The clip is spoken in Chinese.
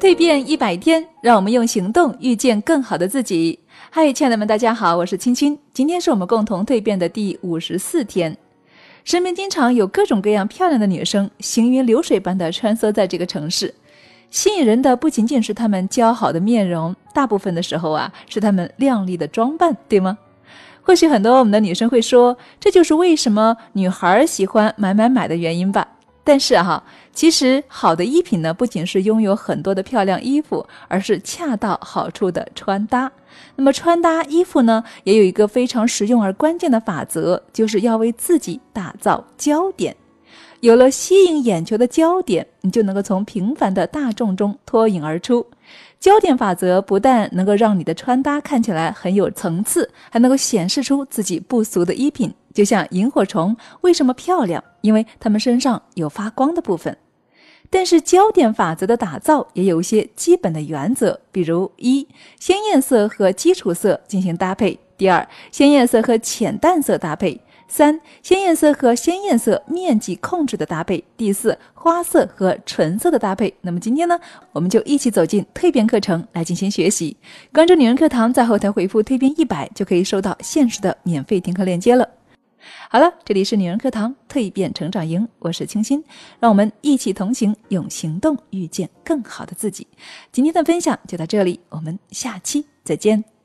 蜕变一百天，让我们用行动遇见更好的自己。嗨，亲爱的们，大家好，我是青青。今天是我们共同蜕变的第五十四天。身边经常有各种各样漂亮的女生，行云流水般的穿梭在这个城市。吸引人的不仅仅是她们姣好的面容，大部分的时候啊，是她们靓丽的装扮，对吗？或许很多我们的女生会说，这就是为什么女孩喜欢买买买的原因吧。但是哈，其实好的衣品呢，不仅是拥有很多的漂亮衣服，而是恰到好处的穿搭。那么穿搭衣服呢，也有一个非常实用而关键的法则，就是要为自己打造焦点。有了吸引眼球的焦点，你就能够从平凡的大众中脱颖而出。焦点法则不但能够让你的穿搭看起来很有层次，还能够显示出自己不俗的衣品。就像萤火虫为什么漂亮？因为它们身上有发光的部分。但是焦点法则的打造也有一些基本的原则，比如一，鲜艳色和基础色进行搭配；第二，鲜艳色和浅淡色搭配。三鲜艳色和鲜艳色面积控制的搭配，第四花色和纯色的搭配。那么今天呢，我们就一起走进蜕变课程来进行学习。关注女人课堂，在后台回复“蜕变一百”，就可以收到限时的免费听课链接了。好了，这里是女人课堂蜕变成长营，我是清新，让我们一起同行，用行动遇见更好的自己。今天的分享就到这里，我们下期再见。